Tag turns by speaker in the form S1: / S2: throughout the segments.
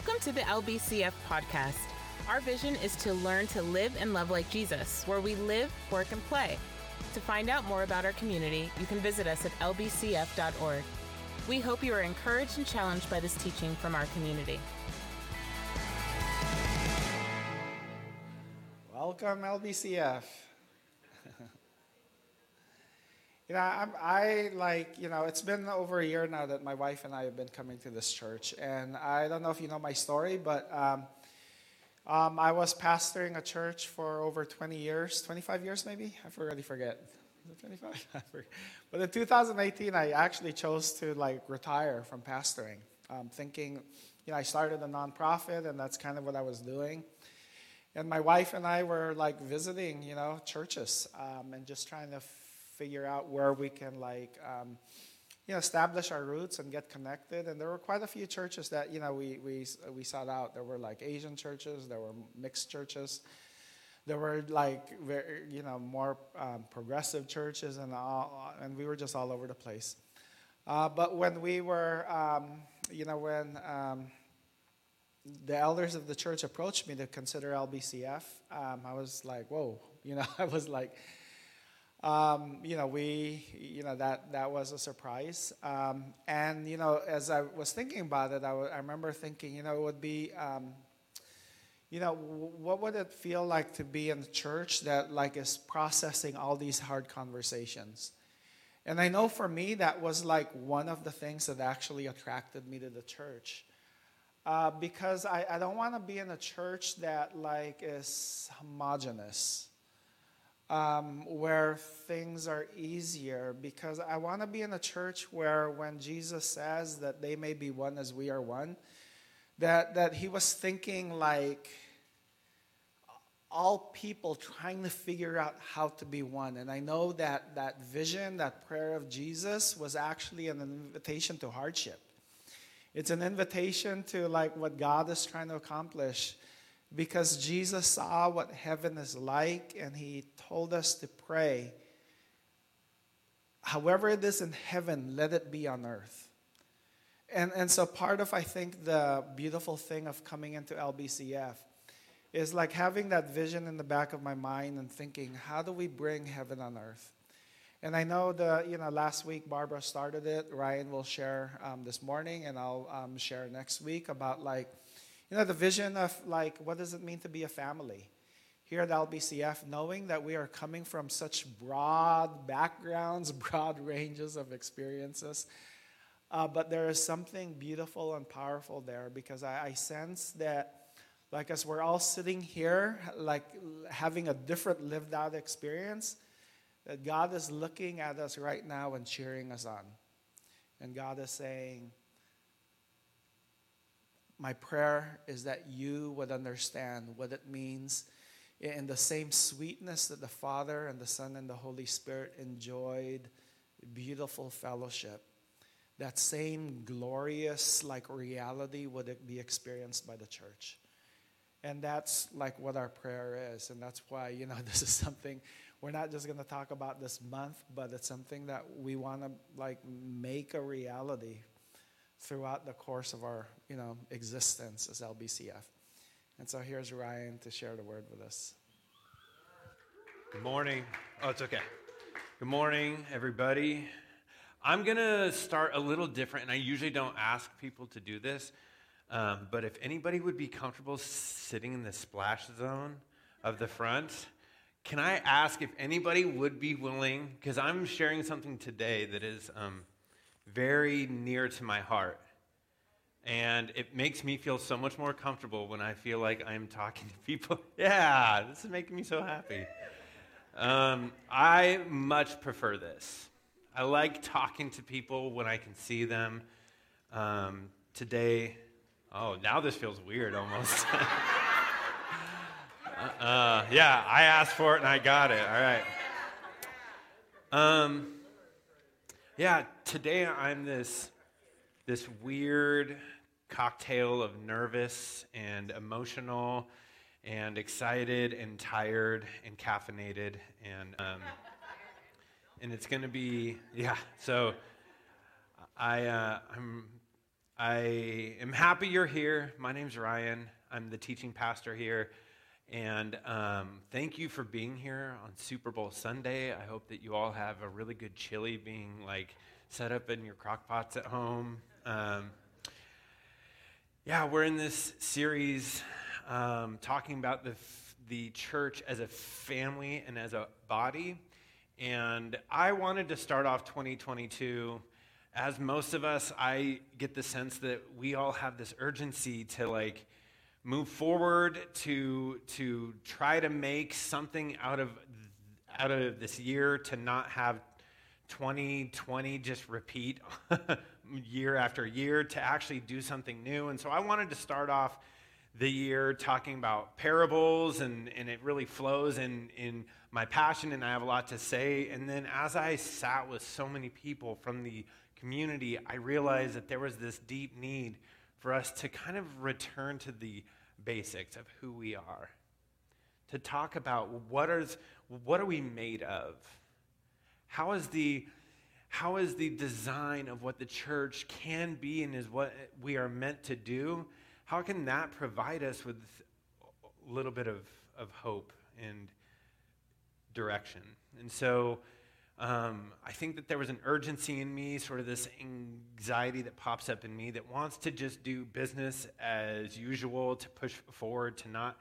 S1: Welcome to the LBCF podcast. Our vision is to learn to live and love like Jesus, where we live, work, and play. To find out more about our community, you can visit us at lbcf.org. We hope you are encouraged and challenged by this teaching from our community.
S2: Welcome, LBCF. You know, I'm, I like, you know, it's been over a year now that my wife and I have been coming to this church. And I don't know if you know my story, but um, um, I was pastoring a church for over 20 years, 25 years maybe? I already forget. Is it 25? but in 2018, I actually chose to like retire from pastoring, um, thinking, you know, I started a nonprofit, and that's kind of what I was doing. And my wife and I were like visiting, you know, churches um, and just trying to figure out where we can like, um, you know, establish our roots and get connected. And there were quite a few churches that you know we we we sought out. There were like Asian churches, there were mixed churches, there were like very, you know more um, progressive churches, and all, and we were just all over the place. Uh, but when we were, um, you know, when um, the elders of the church approached me to consider LBCF, um, I was like, whoa, you know, I was like, um, you know, we, you know, that, that was a surprise. Um, and, you know, as I was thinking about it, I, w- I remember thinking, you know, it would be, um, you know, w- what would it feel like to be in a church that, like, is processing all these hard conversations? And I know for me, that was like one of the things that actually attracted me to the church. Uh, because I, I don't want to be in a church that like is homogenous, um, where things are easier. Because I want to be in a church where when Jesus says that they may be one as we are one, that that he was thinking like all people trying to figure out how to be one. And I know that that vision, that prayer of Jesus, was actually an invitation to hardship. It's an invitation to like what God is trying to accomplish because Jesus saw what heaven is like and he told us to pray however it is in heaven let it be on earth. And and so part of I think the beautiful thing of coming into LBCF is like having that vision in the back of my mind and thinking how do we bring heaven on earth? And I know the you know last week Barbara started it. Ryan will share um, this morning, and I'll um, share next week about like you know the vision of like what does it mean to be a family here at LBCF, knowing that we are coming from such broad backgrounds, broad ranges of experiences. Uh, but there is something beautiful and powerful there because I, I sense that like as we're all sitting here, like having a different lived out experience that God is looking at us right now and cheering us on. And God is saying, My prayer is that you would understand what it means in the same sweetness that the Father and the Son and the Holy Spirit enjoyed beautiful fellowship. That same glorious like reality would be experienced by the church. And that's like what our prayer is. And that's why, you know, this is something we're not just going to talk about this month, but it's something that we want to like make a reality throughout the course of our, you know, existence as LBCF. And so here's Ryan to share the word with us.
S3: Good morning. Oh, it's okay. Good morning, everybody. I'm going to start a little different, and I usually don't ask people to do this. Um, but if anybody would be comfortable sitting in the splash zone of the front, can I ask if anybody would be willing? Because I'm sharing something today that is um, very near to my heart. And it makes me feel so much more comfortable when I feel like I'm talking to people. yeah, this is making me so happy. Um, I much prefer this. I like talking to people when I can see them. Um, today, oh, now this feels weird almost. Uh, yeah, I asked for it and I got it. All right. Um, yeah, today I'm this this weird cocktail of nervous and emotional and excited and tired and caffeinated and um, and it's going to be yeah. So I uh, I'm I am happy you're here. My name's Ryan. I'm the teaching pastor here. And um, thank you for being here on Super Bowl Sunday. I hope that you all have a really good chili being like set up in your crock pots at home. Um, yeah, we're in this series um, talking about the, the church as a family and as a body. And I wanted to start off 2022. As most of us, I get the sense that we all have this urgency to like move forward, to, to try to make something out of, out of this year, to not have 2020 just repeat year after year, to actually do something new. And so I wanted to start off the year talking about parables, and, and it really flows in, in my passion, and I have a lot to say. And then as I sat with so many people from the community, I realized that there was this deep need for us to kind of return to the basics of who we are, to talk about what, is, what are we made of? How is the how is the design of what the church can be and is what we are meant to do? How can that provide us with a little bit of, of hope and direction? And so um, I think that there was an urgency in me, sort of this anxiety that pops up in me that wants to just do business as usual, to push forward, to not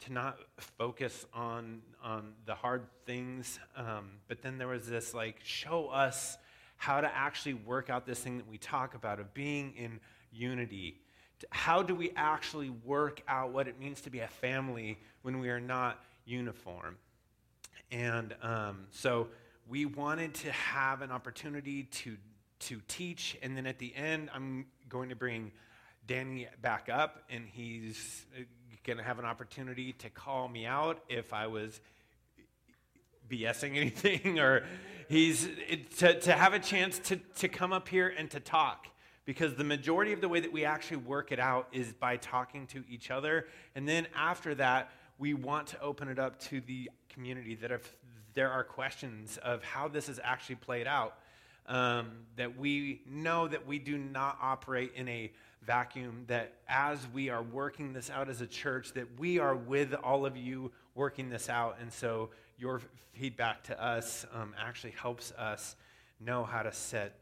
S3: to not focus on on the hard things. Um, but then there was this like, show us how to actually work out this thing that we talk about of being in unity. How do we actually work out what it means to be a family when we are not uniform? And um, so we wanted to have an opportunity to, to teach. And then at the end, I'm going to bring Danny back up, and he's uh, going to have an opportunity to call me out if I was BSing anything, or he's to, to have a chance to, to come up here and to talk. Because the majority of the way that we actually work it out is by talking to each other. And then after that, we want to open it up to the community that if there are questions of how this has actually played out. Um, that we know that we do not operate in a vacuum, that as we are working this out as a church, that we are with all of you working this out. And so your feedback to us um, actually helps us know how to set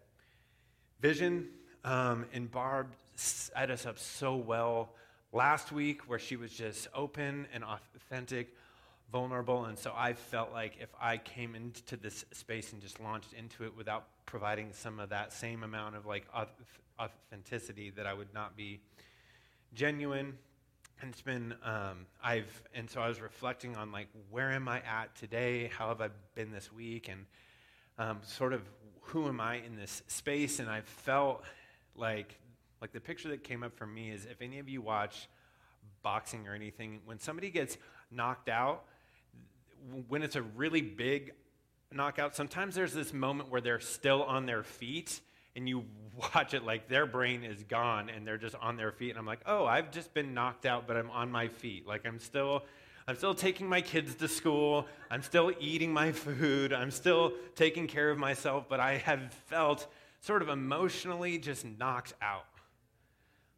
S3: vision. Um, and Barb set us up so well last week, where she was just open and authentic vulnerable. And so I felt like if I came into this space and just launched into it without providing some of that same amount of like authenticity, that I would not be genuine. And it's been, um, I've, and so I was reflecting on like, where am I at today? How have I been this week? And um, sort of who am I in this space? And I felt like, like the picture that came up for me is if any of you watch boxing or anything, when somebody gets knocked out, when it's a really big knockout, sometimes there's this moment where they're still on their feet and you watch it like their brain is gone and they're just on their feet and i'm like oh i've just been knocked out but i'm on my feet. Like i'm still i'm still taking my kids to school. I'm still eating my food. I'm still taking care of myself but i have felt sort of emotionally just knocked out.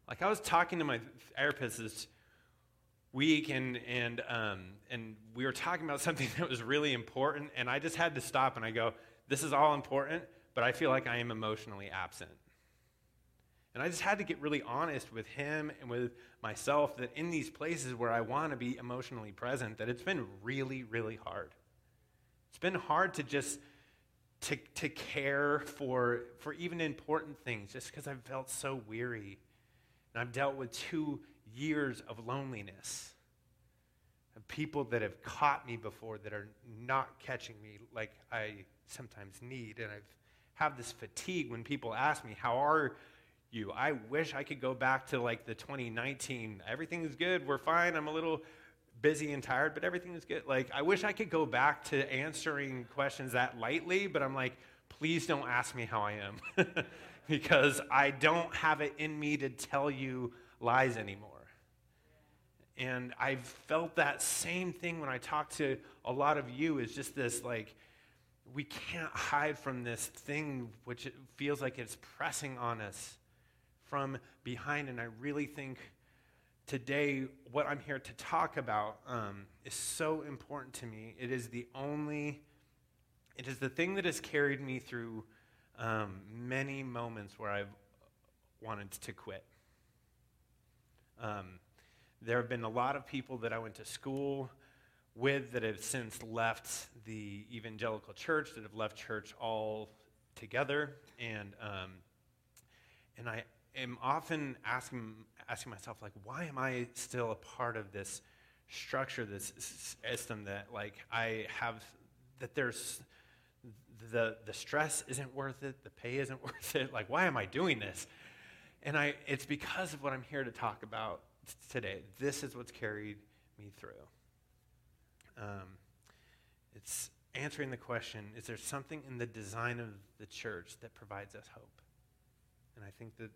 S3: Like i was talking to my therapist this week and and um, and we were talking about something that was really important and i just had to stop and i go this is all important but i feel like i am emotionally absent. And i just had to get really honest with him and with myself that in these places where i want to be emotionally present that it's been really really hard. It's been hard to just to, to care for for even important things just because i've felt so weary. And i've dealt with two years of loneliness. Of people that have caught me before that are not catching me like I sometimes need. And I've have this fatigue when people ask me, How are you? I wish I could go back to like the 2019. Everything is good. We're fine. I'm a little busy and tired, but everything is good. Like, I wish I could go back to answering questions that lightly, but I'm like, please don't ask me how I am because I don't have it in me to tell you lies anymore. And I've felt that same thing when I talk to a lot of you is just this like, we can't hide from this thing which feels like it's pressing on us from behind. And I really think today, what I'm here to talk about um, is so important to me. It is the only, it is the thing that has carried me through um, many moments where I've wanted to quit. Um, there have been a lot of people that I went to school with that have since left the evangelical church, that have left church all together. And, um, and I am often asking, asking myself, like, why am I still a part of this structure, this system that, like, I have, that there's, the, the stress isn't worth it, the pay isn't worth it. Like, why am I doing this? And I, it's because of what I'm here to talk about today. This is what's carried me through. Um, it's answering the question is there something in the design of the church that provides us hope? And I think the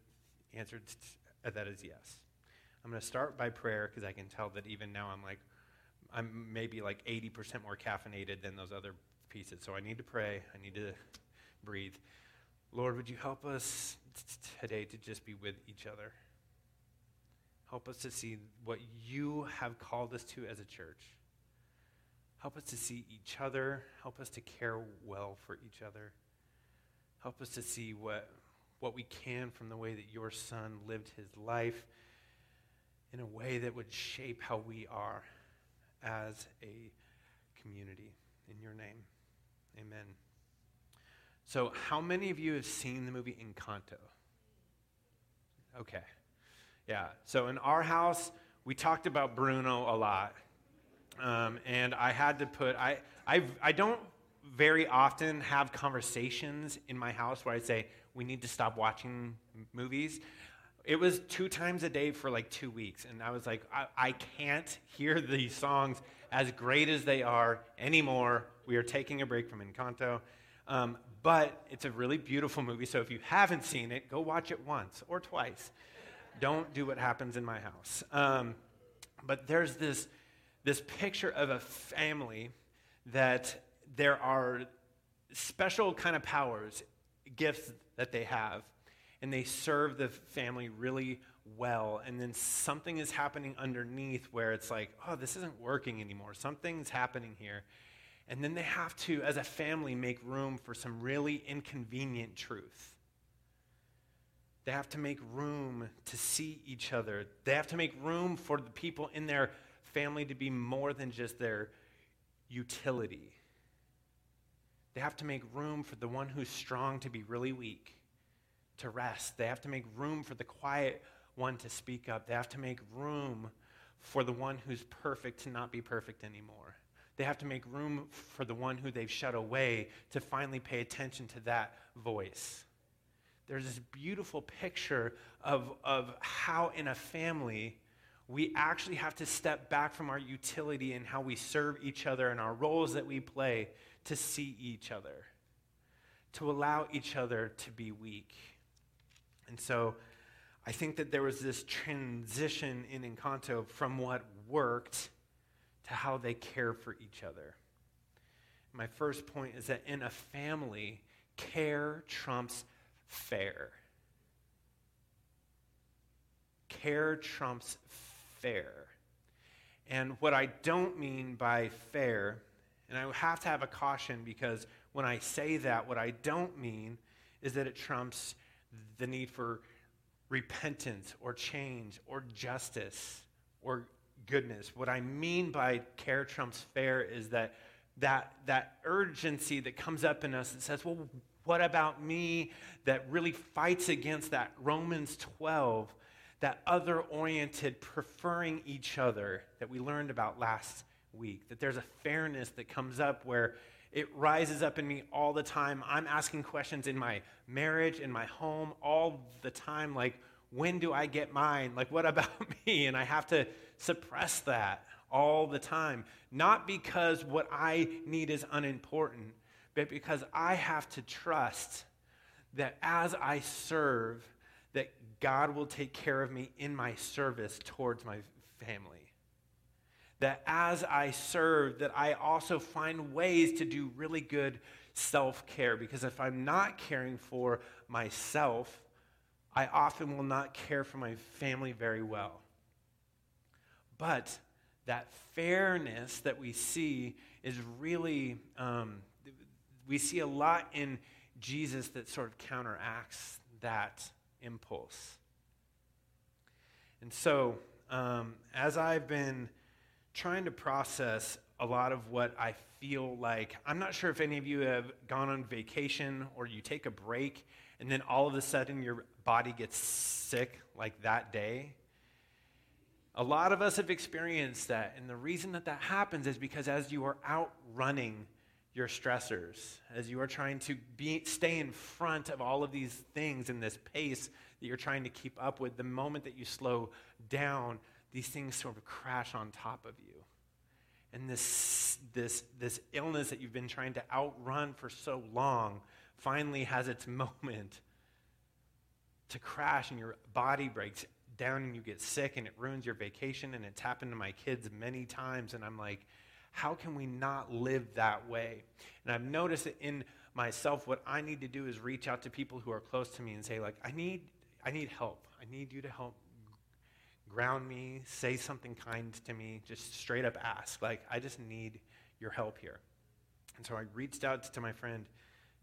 S3: answer to that is yes. I'm going to start by prayer because I can tell that even now I'm like, I'm maybe like 80% more caffeinated than those other pieces. So I need to pray. I need to breathe. Lord, would you help us today to just be with each other? Help us to see what you have called us to as a church. Help us to see each other. Help us to care well for each other. Help us to see what, what we can from the way that your son lived his life in a way that would shape how we are as a community. In your name, amen. So, how many of you have seen the movie Encanto? Okay. Yeah. So, in our house, we talked about Bruno a lot. Um, and I had to put, I, I, I don't very often have conversations in my house where I say, we need to stop watching movies. It was two times a day for like two weeks. And I was like, I, I can't hear these songs as great as they are anymore. We are taking a break from Encanto. Um, but it's a really beautiful movie. So if you haven't seen it, go watch it once or twice. Don't do what happens in my house. Um, but there's this this picture of a family that there are special kind of powers, gifts that they have, and they serve the family really well. And then something is happening underneath where it's like, oh, this isn't working anymore. Something's happening here. And then they have to, as a family, make room for some really inconvenient truth. They have to make room to see each other. They have to make room for the people in their family to be more than just their utility. They have to make room for the one who's strong to be really weak, to rest. They have to make room for the quiet one to speak up. They have to make room for the one who's perfect to not be perfect anymore. They have to make room for the one who they've shut away to finally pay attention to that voice. There's this beautiful picture of, of how in a family we actually have to step back from our utility and how we serve each other and our roles that we play to see each other, to allow each other to be weak. And so I think that there was this transition in Encanto from what worked to how they care for each other. My first point is that in a family, care trumps fair. Care trumps fair. And what I don't mean by fair, and I have to have a caution because when I say that, what I don't mean is that it trumps the need for repentance or change or justice or goodness. What I mean by care trumps fair is that that, that urgency that comes up in us that says, well, what about me? That really fights against that Romans 12 that other oriented, preferring each other that we learned about last week. That there's a fairness that comes up where it rises up in me all the time. I'm asking questions in my marriage, in my home, all the time like, when do I get mine? Like, what about me? And I have to suppress that all the time. Not because what I need is unimportant, but because I have to trust that as I serve, that God will take care of me in my service towards my family. That as I serve, that I also find ways to do really good self care. Because if I'm not caring for myself, I often will not care for my family very well. But that fairness that we see is really, um, we see a lot in Jesus that sort of counteracts that impulse. And so, um, as I've been trying to process a lot of what I feel like, I'm not sure if any of you have gone on vacation or you take a break and then all of a sudden your body gets sick like that day. A lot of us have experienced that. And the reason that that happens is because as you are out running your stressors, as you are trying to be, stay in front of all of these things in this pace that you're trying to keep up with, the moment that you slow down, these things sort of crash on top of you. And this, this, this illness that you've been trying to outrun for so long finally has its moment to crash and your body breaks down and you get sick and it ruins your vacation. And it's happened to my kids many times. And I'm like, how can we not live that way? And I've noticed that in myself, what I need to do is reach out to people who are close to me and say, like, I need, I need help. I need you to help ground me, say something kind to me, just straight up ask. Like, I just need your help here. And so I reached out to my friend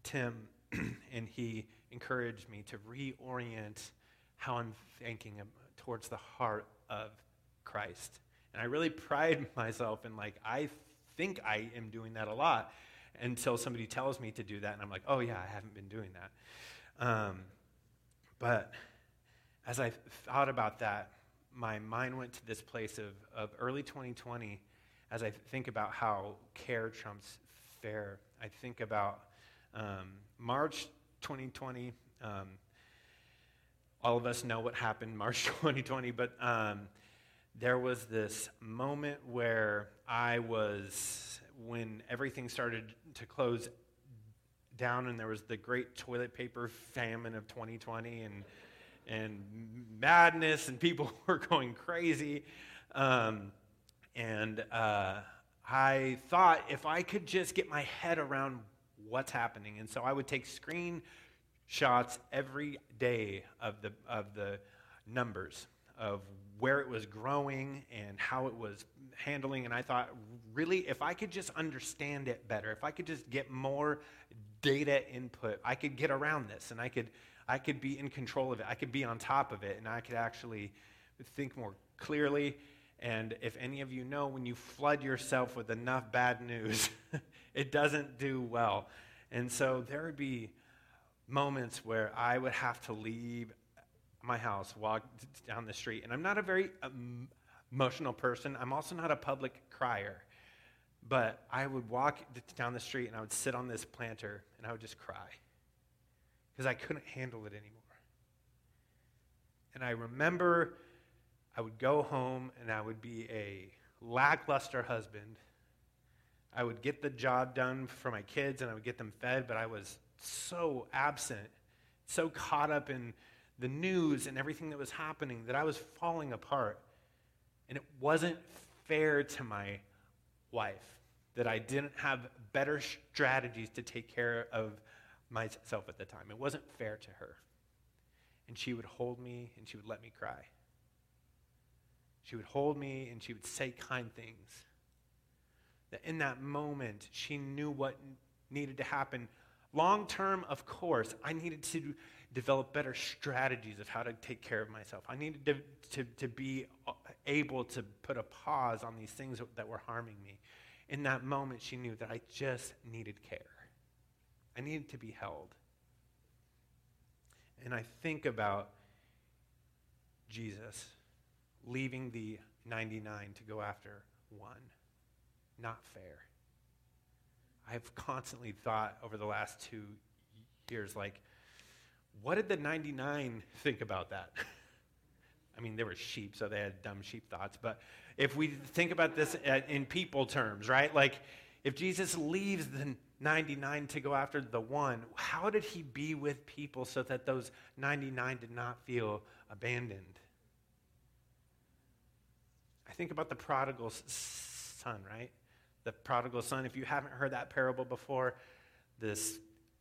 S3: Tim, and he encouraged me to reorient how I'm thinking towards the heart of Christ. And I really pride myself in, like, I think I am doing that a lot until somebody tells me to do that, and I'm like, oh, yeah, I haven't been doing that. Um, but as I thought about that, my mind went to this place of, of early 2020 as I think about how care trumps fair. I think about um, March 2020. Um, all of us know what happened March 2020, but um, there was this moment where I was, when everything started to close down, and there was the great toilet paper famine of 2020, and and madness, and people were going crazy. Um, and uh, I thought if I could just get my head around what's happening, and so I would take screenshots every day of the of the numbers of where it was growing and how it was handling. And I thought, really, if I could just understand it better, if I could just get more data input, I could get around this and I could I could be in control of it. I could be on top of it, and I could actually think more clearly. And if any of you know, when you flood yourself with enough bad news, it doesn't do well. And so there would be moments where I would have to leave my house, walk down the street. And I'm not a very um, emotional person. I'm also not a public crier. But I would walk down the street and I would sit on this planter and I would just cry because I couldn't handle it anymore. And I remember I would go home and I would be a lackluster husband. I would get the job done for my kids and I would get them fed, but I was so absent, so caught up in the news and everything that was happening that I was falling apart. And it wasn't fair to my wife that I didn't have better strategies to take care of myself at the time. It wasn't fair to her. And she would hold me and she would let me cry. She would hold me and she would say kind things. That in that moment, she knew what needed to happen. Long term, of course, I needed to develop better strategies of how to take care of myself. I needed to, to, to be able to put a pause on these things that were harming me. In that moment, she knew that I just needed care. I needed to be held. And I think about Jesus leaving the 99 to go after one. Not fair. I've constantly thought over the last two years, like, what did the 99 think about that? I mean, they were sheep, so they had dumb sheep thoughts. But if we think about this uh, in people terms, right? Like, if Jesus leaves the 99 to go after the one, how did he be with people so that those 99 did not feel abandoned? I think about the prodigal son, right? The prodigal son, if you haven't heard that parable before, this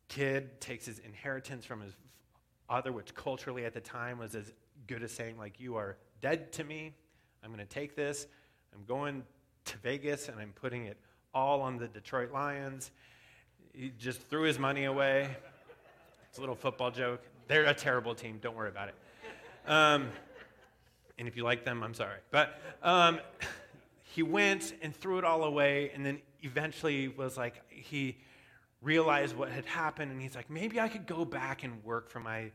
S3: kid takes his inheritance from his father, which culturally at the time was as good as saying, like, you are dead to me. I'm going to take this. I'm going to Vegas and I'm putting it all on the Detroit Lions. He just threw his money away. It's a little football joke. They're a terrible team. Don't worry about it. Um, and if you like them, I'm sorry. But um, he went and threw it all away, and then eventually was like, he realized what had happened, and he's like, maybe I could go back and work for my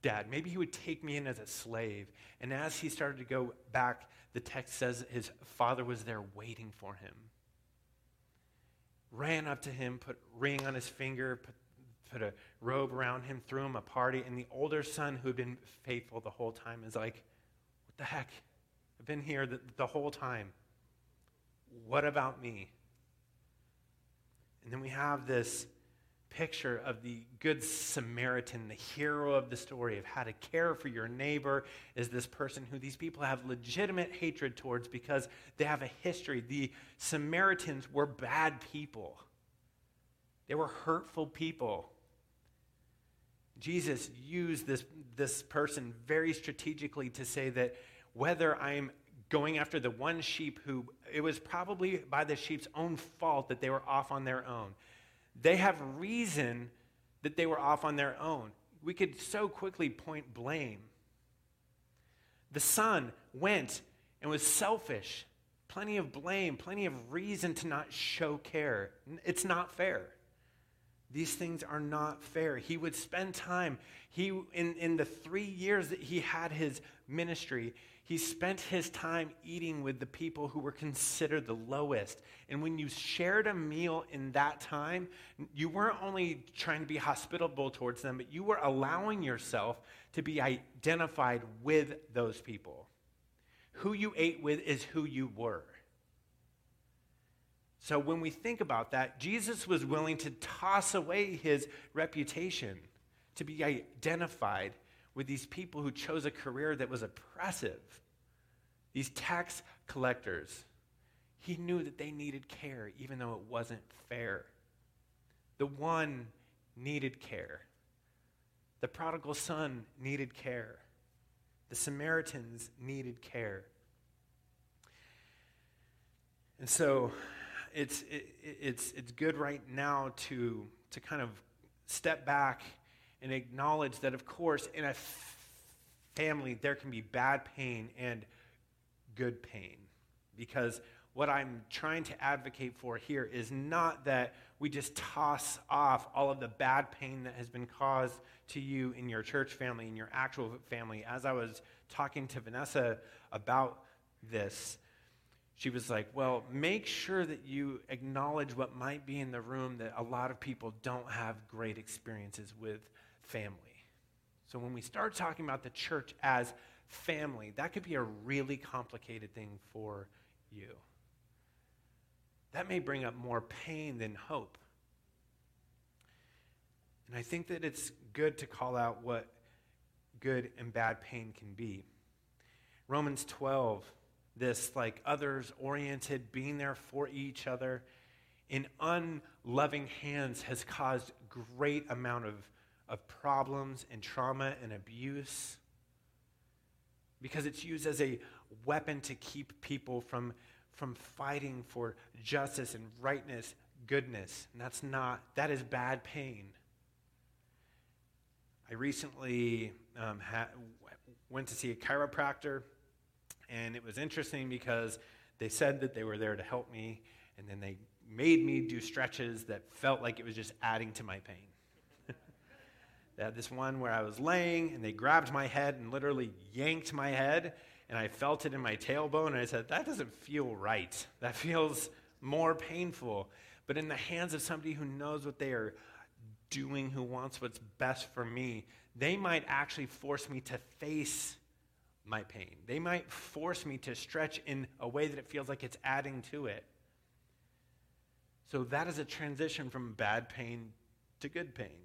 S3: dad. Maybe he would take me in as a slave. And as he started to go back, the text says his father was there waiting for him. Ran up to him, put ring on his finger, put, put a robe around him, threw him a party. And the older son, who had been faithful the whole time, is like, What the heck? I've been here the, the whole time. What about me? And then we have this picture of the Good Samaritan, the hero of the story of how to care for your neighbor, is this person who these people have legitimate hatred towards because they have a history. The Samaritans were bad people, they were hurtful people. Jesus used this, this person very strategically to say that whether I'm going after the one sheep who it was probably by the sheep's own fault that they were off on their own they have reason that they were off on their own. We could so quickly point blame. The son went and was selfish. Plenty of blame, plenty of reason to not show care. It's not fair. These things are not fair. He would spend time. He in, in the three years that he had his ministry, he spent his time eating with the people who were considered the lowest. And when you shared a meal in that time, you weren't only trying to be hospitable towards them, but you were allowing yourself to be identified with those people. Who you ate with is who you were. So when we think about that, Jesus was willing to toss away his reputation to be identified with these people who chose a career that was oppressive, these tax collectors. He knew that they needed care, even though it wasn't fair. The one needed care. The prodigal son needed care. The Samaritans needed care. And so it's, it, it's, it's good right now to, to kind of step back and acknowledge that, of course, in a family, there can be bad pain and good pain. Because what I'm trying to advocate for here is not that we just toss off all of the bad pain that has been caused to you in your church family, in your actual family. As I was talking to Vanessa about this, she was like, Well, make sure that you acknowledge what might be in the room that a lot of people don't have great experiences with family. So when we start talking about the church as family, that could be a really complicated thing for you. That may bring up more pain than hope. And I think that it's good to call out what good and bad pain can be. Romans 12, this like others oriented, being there for each other in unloving hands has caused great amount of of problems and trauma and abuse because it's used as a weapon to keep people from, from fighting for justice and rightness, goodness. And that's not, that is bad pain. I recently um, ha- went to see a chiropractor, and it was interesting because they said that they were there to help me, and then they made me do stretches that felt like it was just adding to my pain. Had this one where I was laying and they grabbed my head and literally yanked my head, and I felt it in my tailbone, and I said, That doesn't feel right. That feels more painful. But in the hands of somebody who knows what they are doing, who wants what's best for me, they might actually force me to face my pain. They might force me to stretch in a way that it feels like it's adding to it. So that is a transition from bad pain to good pain.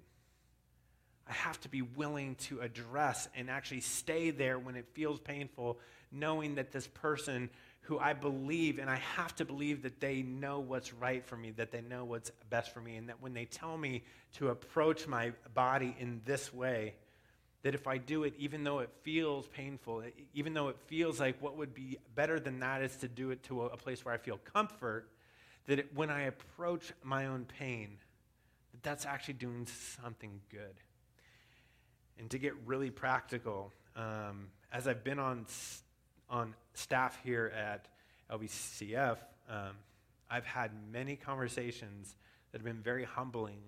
S3: I have to be willing to address and actually stay there when it feels painful, knowing that this person who I believe, and I have to believe that they know what's right for me, that they know what's best for me, and that when they tell me to approach my body in this way, That if I do it, even though it feels painful, even though it feels like what would be better than that is to do it to a, place where I feel comfort, that it, when I approach my own pain, that that's actually doing something good. And to get really practical, um, as I've been on, on staff here at LBCF, um, I've had many conversations that have been very humbling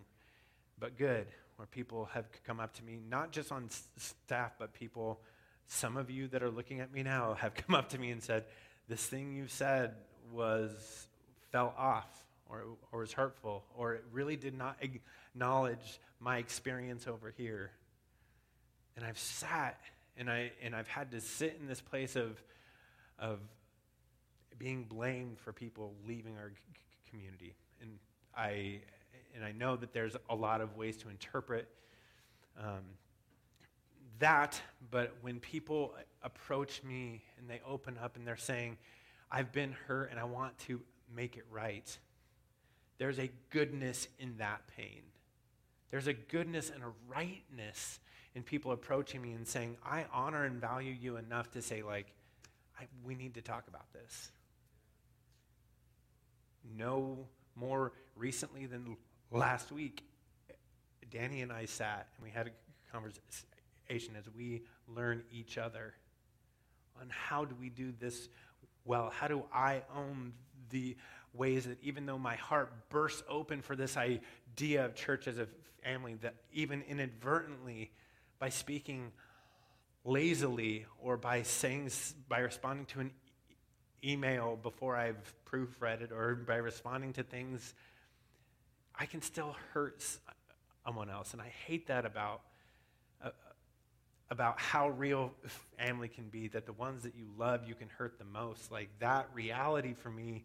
S3: but good, where people have come up to me, not just on staff, but people, some of you that are looking at me now, have come up to me and said, This thing you said was, fell off, or, or was hurtful, or it really did not acknowledge my experience over here. And I've sat and, I, and I've had to sit in this place of, of being blamed for people leaving our community. And I, and I know that there's a lot of ways to interpret um, that, but when people approach me and they open up and they're saying, I've been hurt and I want to make it right, there's a goodness in that pain. There's a goodness and a rightness in people approaching me and saying, I honor and value you enough to say, like, we need to talk about this. No more recently than last week, Danny and I sat and we had a conversation as we learn each other on how do we do this well? How do I own the ways that even though my heart bursts open for this idea of church as a family, that even inadvertently by speaking lazily or by saying by responding to an email before I've proofread it or by responding to things, I can still hurt someone else. And I hate that about, uh, about how real family can be, that the ones that you love, you can hurt the most. Like that reality for me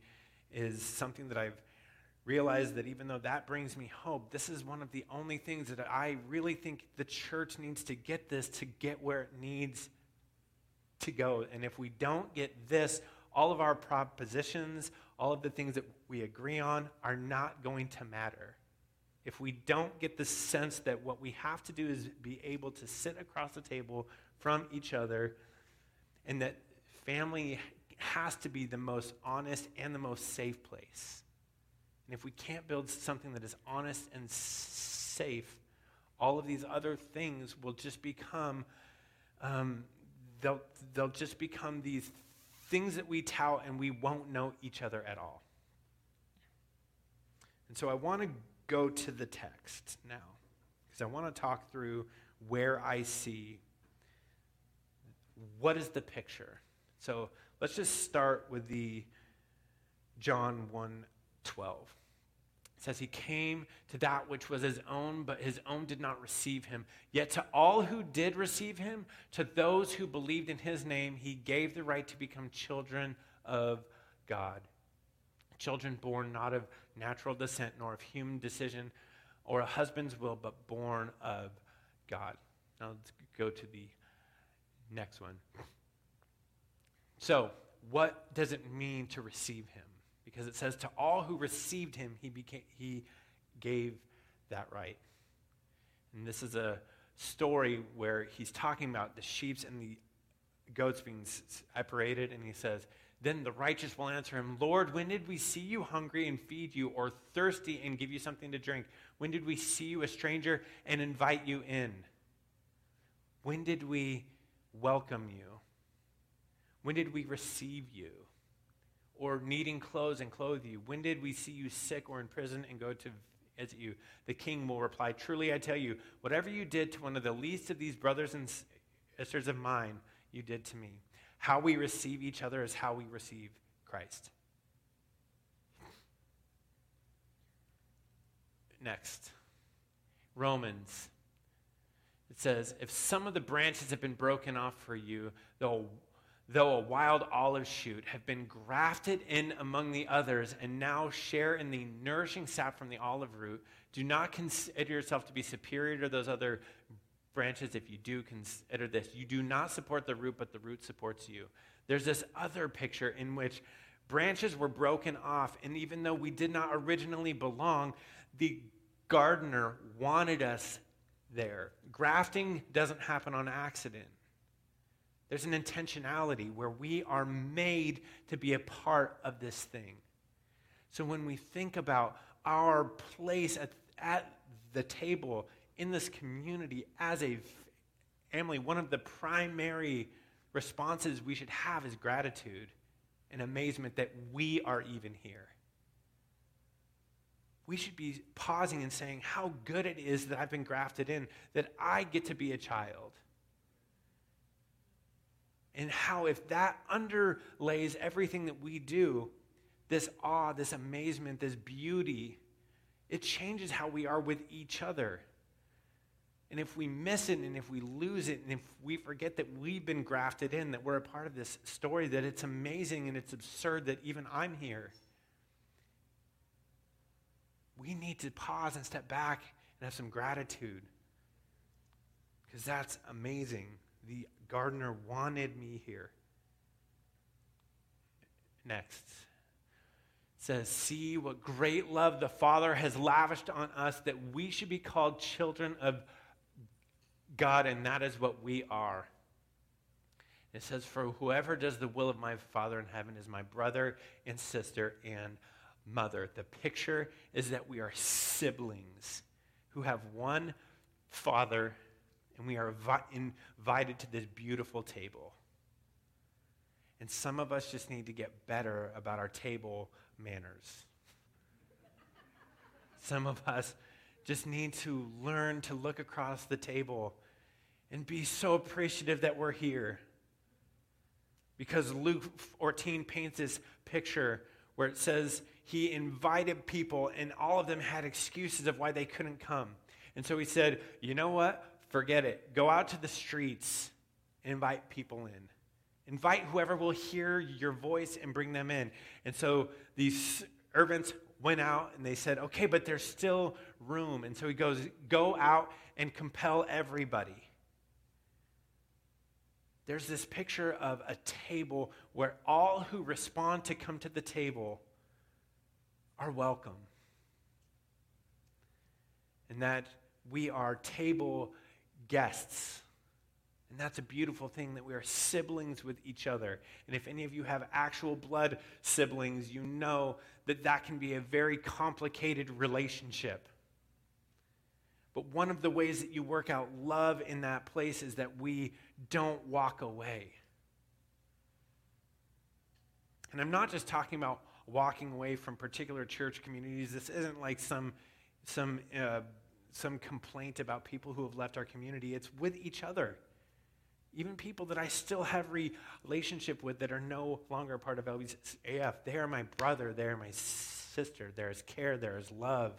S3: is something that I've realized that even though that brings me hope, this is one of the only things that I really think the church needs to get this to get where it needs to go. And if we don't get this, all of our propositions, all of the things that we agree on are not going to matter. If we don't get the sense that what we have to do is be able to sit across the table from each other and that family has to be the most honest and the most safe place. And if we can't build something that is honest and safe, all of these other things will just become, um, they'll, they'll just become these things that we tout and we won't know each other at all. And so I want to go to the text now because I want to talk through where I see what is the picture. So let's just start with the John 1 12. It says, He came to that which was his own, but his own did not receive him. Yet to all who did receive him, to those who believed in his name, he gave the right to become children of God. Children born not of natural descent, nor of human decision, or a husband's will, but born of God. Now let's go to the next one. So, what does it mean to receive him? Because it says, To all who received him, he, became, he gave that right. And this is a story where he's talking about the sheep and the goats being separated, and he says, Then the righteous will answer him, Lord, when did we see you hungry and feed you, or thirsty and give you something to drink? When did we see you a stranger and invite you in? When did we welcome you? When did we receive you? Or needing clothes and clothe you? When did we see you sick or in prison and go to visit you? The king will reply, Truly I tell you, whatever you did to one of the least of these brothers and sisters of mine, you did to me. How we receive each other is how we receive Christ. Next, Romans. It says, If some of the branches have been broken off for you, though though a wild olive shoot, have been grafted in among the others and now share in the nourishing sap from the olive root. Do not consider yourself to be superior to those other branches. If you do, consider this. You do not support the root, but the root supports you. There's this other picture in which branches were broken off, and even though we did not originally belong, the gardener wanted us there. Grafting doesn't happen on accident. There's an intentionality where we are made to be a part of this thing. So when we think about our place at, at the table in this community as a family, one of the primary responses we should have is gratitude and amazement that we are even here. We should be pausing and saying how good it is that I've been grafted in, that I get to be a child. And how, if that underlays everything that we do, this awe, this amazement, this beauty, it changes how we are with each other. And if we miss it and if we lose it and if we forget that we've been grafted in, that we're a part of this story, that it's amazing and it's absurd that even I'm here, we need to pause and step back and have some gratitude. Because that's amazing. The gardener wanted me here. Next says, See what great love the Father has lavished on us that we should be called children of God, and that is what we are. It says, For whoever does the will of my Father in heaven is my brother and sister and mother. The picture is that we are siblings who have one father, and we are invited to this beautiful table. And some of us just need to get better about our table manners. Some of us just need to learn to look across the table and be so appreciative that we're here. Because Luke 14 paints this picture where it says he invited people and all of them had excuses of why they couldn't come. And so he said, You know what? Forget it. Go out to the streets and invite people in. Invite whoever will hear your voice and bring them in. And so these servants went out and they said, okay, but there's still room. And so he goes, go out and compel everybody. There's this picture of a table where all who respond to come to the table are welcome. And that we are table guests and that's a beautiful thing that we are siblings with each other. And if any of you have actual blood siblings, you know that that can be a very complicated relationship. But one of the ways that you work out love in that place is that we don't walk away. And I'm not just talking about walking away from particular church communities. This isn't like some, some, uh, some complaint about people who have left our community. It's with each other even people that I still have relationship with that are no longer part of LBCF, they are my brother, they are my sister, there is care, there is love.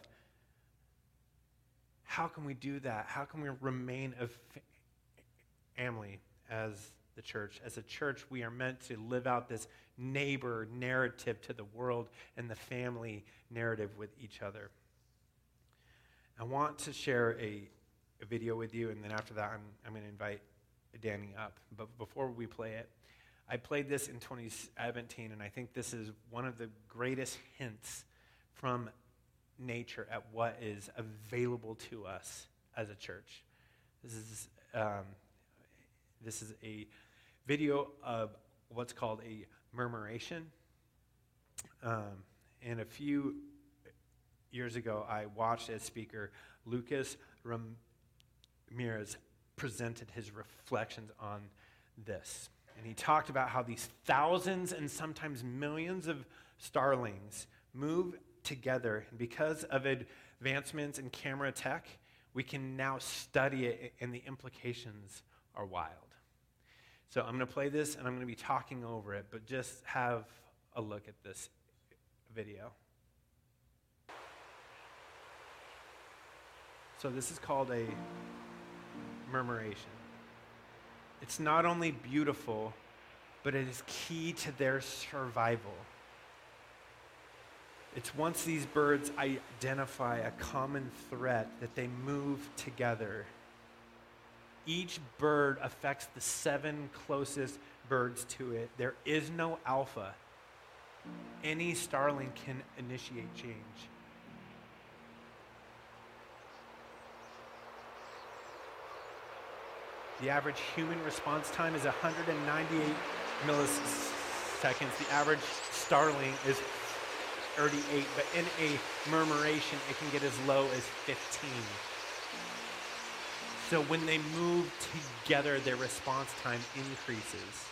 S3: How can we do that? How can we remain a family as the church? As a church, we are meant to live out this neighbor narrative to the world and the family narrative with each other. I want to share a, a video with you, and then after that, I'm, I'm going to invite Danny up. But before we play it, I played this in 2017, and I think this is one of the greatest hints from nature at what is available to us as a church. This is, um, this is a video of what's called a murmuration. Um, and a few years ago, I watched as speaker Lucas Ramirez presented his reflections on this. And he talked about how these thousands and sometimes millions of starlings move together. And because of advancements in camera tech, we can now study it, and the implications are wild. So I'm going to play this and I'm going to be talking over it, but just have a look at this video. So this is called a murmuration. It's not only beautiful, but it is key to their survival. It's once these birds identify a common threat that they move together. Each bird affects the seven closest birds to it. There is no alpha. Any starling can initiate change. The average human response time is 198 milliseconds. The average starling is 38, but in a murmuration, it can get as low as 15. So when they move together, their response time increases.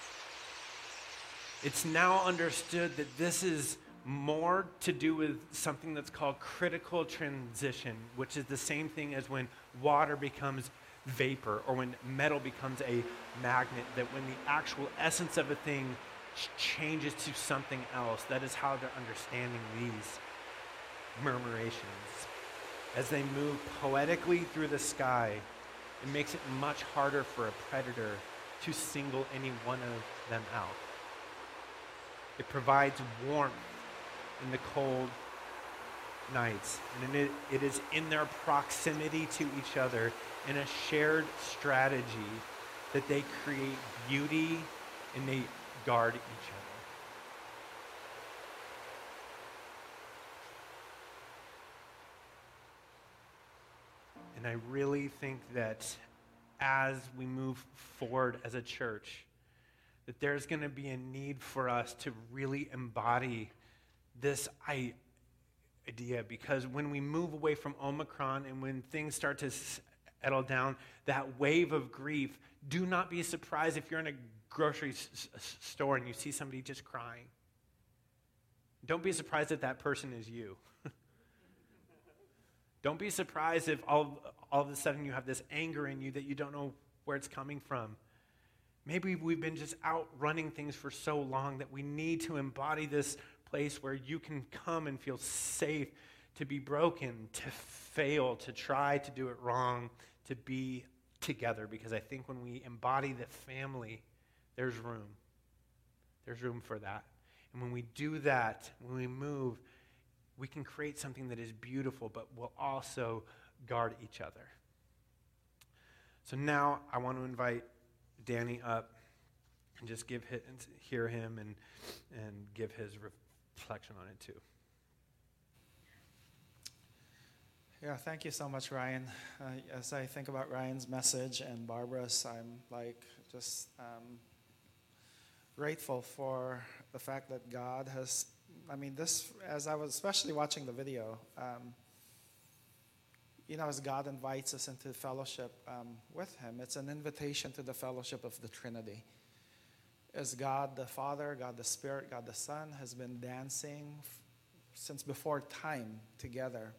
S3: It's now understood that this is more to do with something that's called critical transition, which is the same thing as when water becomes vapor or when metal becomes a magnet, that when the actual essence of a thing changes to something else, that is how they're understanding these murmurations. As they move poetically through the sky, it makes it much harder for a predator to single any one of them out. It provides warmth in the cold nights. And it, it is in their proximity to each other in a shared strategy that they create beauty and they guard each other. And I really think that as we move forward as a church, that there's going to be a need for us to really embody this idea because when we move away from Omicron and when things start to settle down, that wave of grief, do not be surprised if you're in a grocery s- store and you see somebody just crying. Don't be surprised that that person is you. don't be surprised if all, all of a sudden you have this anger in you that you don't know where it's coming from. Maybe we've been just out running things for so long that we need to embody this place where you can come and feel safe to be broken, to fail, to try to do it wrong, to be together. Because I think when we embody the family, there's room. There's room for that. And when we do that, when we move, we can create something that is beautiful, but will also guard each other. So now I want to invite Danny up and just give his, hear him and, and give his reflection on it too.
S2: Yeah, thank you so much, Ryan. Uh, as I think about Ryan's message and Barbara's, I'm like just um, grateful for the fact that God has. I mean, this, as I was especially watching the video, um, you know, as God invites us into fellowship um, with Him, it's an invitation to the fellowship of the Trinity. As God the Father, God the Spirit, God the Son has been dancing f- since before time together.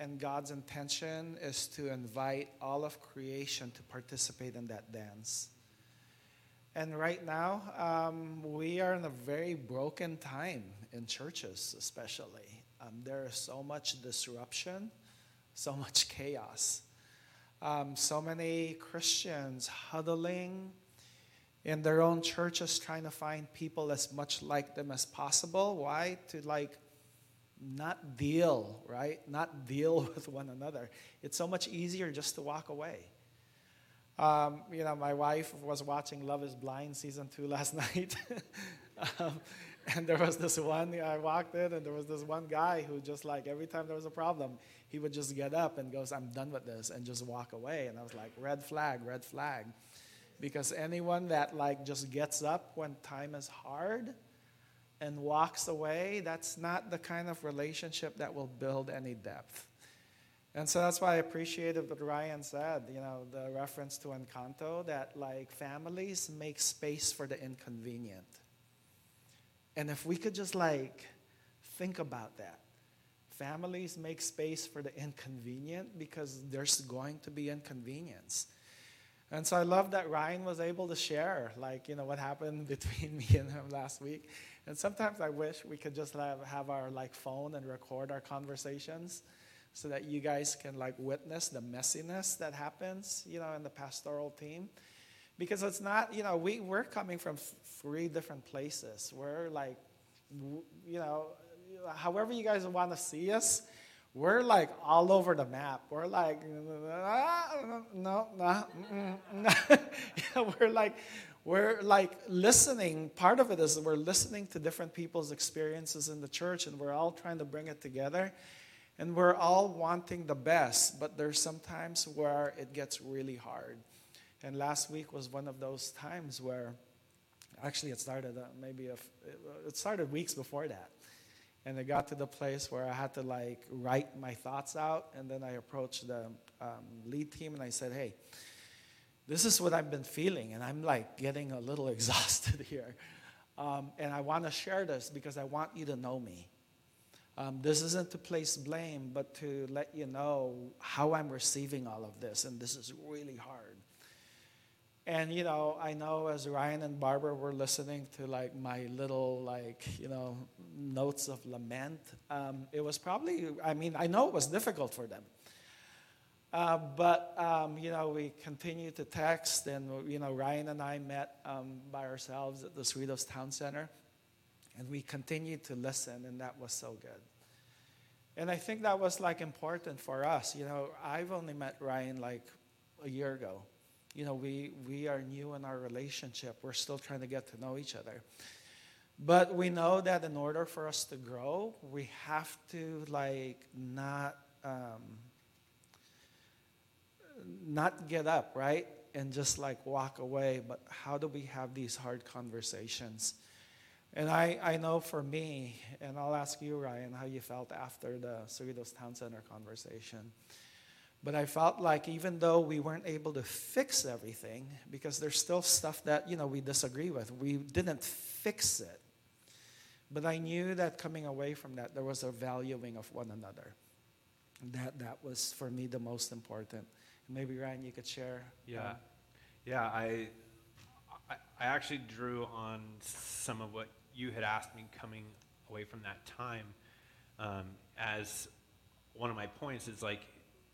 S2: And God's intention is to invite all of creation to participate in that dance. And right now, um, we are in a very broken time in churches, especially. Um, there is so much disruption so much chaos. Um, so many Christians huddling in their own churches trying to find people as much like them as possible. Why? To like not deal, right? Not deal with one another. It's so much easier just to walk away. Um, you know, my wife was watching Love is Blind season two last night. um, and there was this one, I walked in, and there was this one guy who just like every time there was a problem, he would just get up and goes, I'm done with this, and just walk away. And I was like, red flag, red flag. Because anyone that like just gets up when time is hard and walks away, that's not the kind of relationship that will build any depth. And so that's why I appreciated what Ryan said, you know, the reference to Encanto, that like families make space for the inconvenient. And if we could just like think about that. Families make space for the inconvenient because there's going to be inconvenience. And so I love that Ryan was able to share, like, you know, what happened between me and him last week. And sometimes I wish we could just have, have our like phone and record our conversations so that you guys can like witness the messiness that happens, you know, in the pastoral team. Because it's not, you know, we, we're coming from three different places. We're like, you know, however you guys want to see us, we're like all over the map. We're like, ah, no, no, no. we're like, we're like listening. Part of it is we're listening to different people's experiences in the church, and we're all trying to bring it together. And we're all wanting the best, but there's sometimes where it gets really hard. And last week was one of those times where, actually, it started uh, maybe a, it started weeks before that, and it got to the place where I had to like write my thoughts out, and then I approached the um, lead team and I said, "Hey, this is what I've been feeling, and I'm like getting a little exhausted here, um, and I want to share this because I want you to know me." Um, this isn't to place blame, but to let you know how I'm receiving all of this, and this is really hard. And you know, I know as Ryan and Barbara were listening to like my little like you know notes of lament, um, it was probably I mean I know it was difficult for them. Uh, but um, you know, we continued to text, and you know, Ryan and I met um, by ourselves at the Cerritos Town Center, and we continued to listen, and that was so good. And I think that was like important for us. You know, I've only met Ryan like a year ago you know, we, we are new in our relationship. We're still trying to get to know each other. But we know that in order for us to grow, we have to like not um, not get up, right? And just like walk away. But how do we have these hard conversations? And I, I know for me, and I'll ask you, Ryan, how you felt after the Cerritos Town Center conversation. But I felt like even though we weren't able to fix everything, because there's still stuff that, you know, we disagree with, we didn't fix it. But I knew that coming away from that, there was a valuing of one another. That, that was, for me, the most important. Maybe, Ryan, you could share.
S3: Yeah. Um, yeah, I, I, I actually drew on some of what you had asked me coming away from that time um, as one of my points is like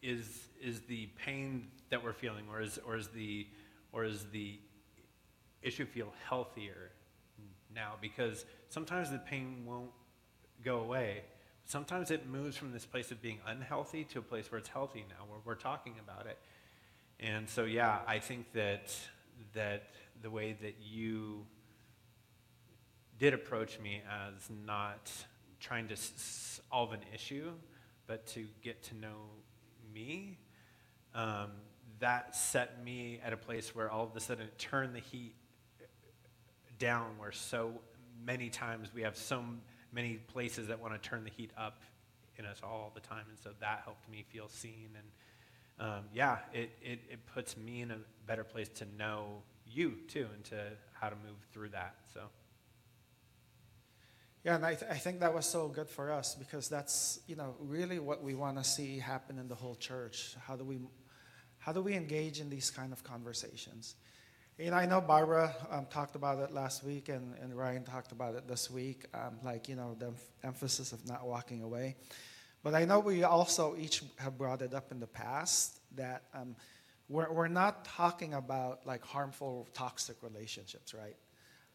S3: is is the pain that we're feeling, or is or is the or is the issue feel healthier now? Because sometimes the pain won't go away. Sometimes it moves from this place of being unhealthy to a place where it's healthy now, where we're talking about it. And so, yeah, I think that that the way that you did approach me as not trying to solve an issue, but to get to know me, um, that set me at a place where all of a sudden it turned the heat down, where so many times we have so many places that want to turn the heat up in us all the time. And so that helped me feel seen. And um, yeah, it, it, it puts me in a better place to know you too and to how to move through that. So.
S2: Yeah, and I, th- I think that was so good for us because that's you know really what we want to see happen in the whole church. How do we, how do we engage in these kind of conversations? Know, I know Barbara um, talked about it last week, and, and Ryan talked about it this week. Um, like you know, the em- emphasis of not walking away. But I know we also each have brought it up in the past that um, we're, we're not talking about like harmful, toxic relationships, right?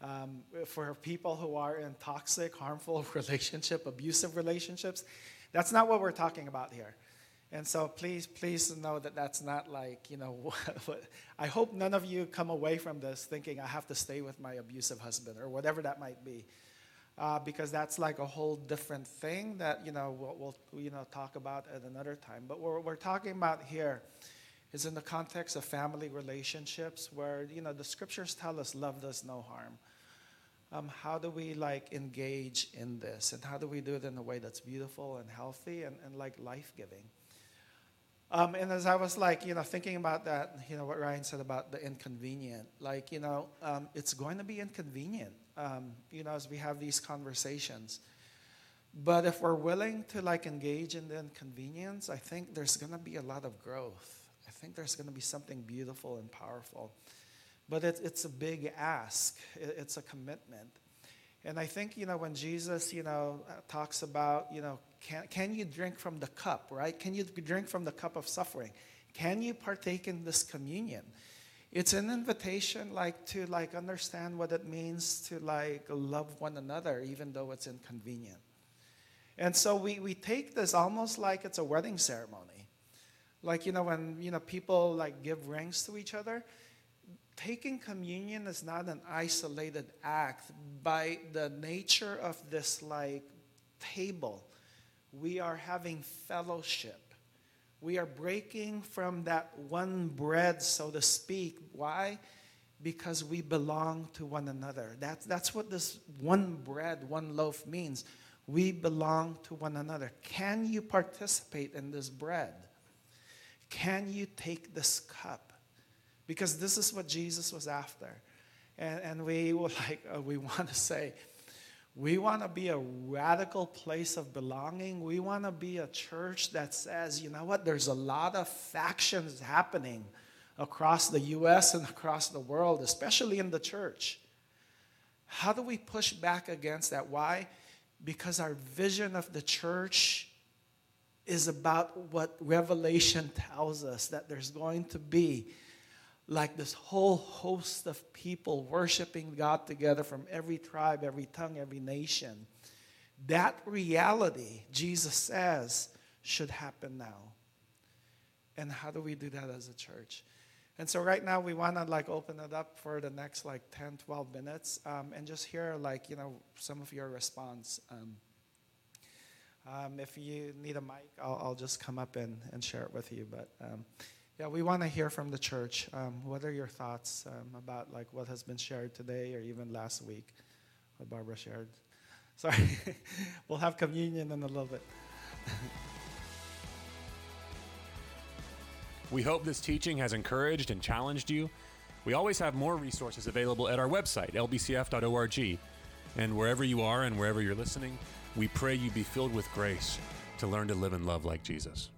S2: Um, for people who are in toxic, harmful relationship, abusive relationships, that's not what we're talking about here. And so please, please know that that's not like, you know, I hope none of you come away from this thinking I have to stay with my abusive husband or whatever that might be. Uh, because that's like a whole different thing that, you know, we'll, we'll, you know, talk about at another time. But what we're talking about here is in the context of family relationships where, you know, the scriptures tell us love does no harm. Um, how do we like engage in this and how do we do it in a way that's beautiful and healthy and, and like life-giving um, and as i was like you know thinking about that you know what ryan said about the inconvenient like you know um, it's going to be inconvenient um, you know as we have these conversations but if we're willing to like engage in the inconvenience i think there's going to be a lot of growth I think there's going to be something beautiful and powerful. But it, it's a big ask, it, it's a commitment. And I think, you know, when Jesus, you know, uh, talks about, you know, can, can you drink from the cup, right? Can you drink from the cup of suffering? Can you partake in this communion? It's an invitation, like, to, like, understand what it means to, like, love one another, even though it's inconvenient. And so we, we take this almost like it's a wedding ceremony. Like, you know, when, you know, people like give rings to each other, taking communion is not an isolated act. By the nature of this like table, we are having fellowship. We are breaking from that one bread, so to speak. Why? Because we belong to one another. That's, that's what this one bread, one loaf means. We belong to one another. Can you participate in this bread? Can you take this cup? Because this is what Jesus was after. And, and we will like uh, we want to say, we want to be a radical place of belonging. We want to be a church that says, you know what, there's a lot of factions happening across the US and across the world, especially in the church. How do we push back against that? Why? Because our vision of the church is about what Revelation tells us that there's going to be like this whole host of people worshiping God together from every tribe, every tongue, every nation. That reality, Jesus says, should happen now. And how do we do that as a church? And so right now we want to like open it up for the next like 10, 12 minutes um, and just hear like, you know, some of your response. Um, um, if you need a mic, I'll, I'll, just come up and, and share it with you. But um, yeah, we want to hear from the church. Um, what are your thoughts um, about like what has been shared today or even last week? What Barbara shared. Sorry, we'll have communion in a little bit.
S4: we hope this teaching has encouraged and challenged you. We always have more resources available at our website, lbcf.org. And wherever you are and wherever you're listening, we pray you be filled with grace to learn to live and love like Jesus.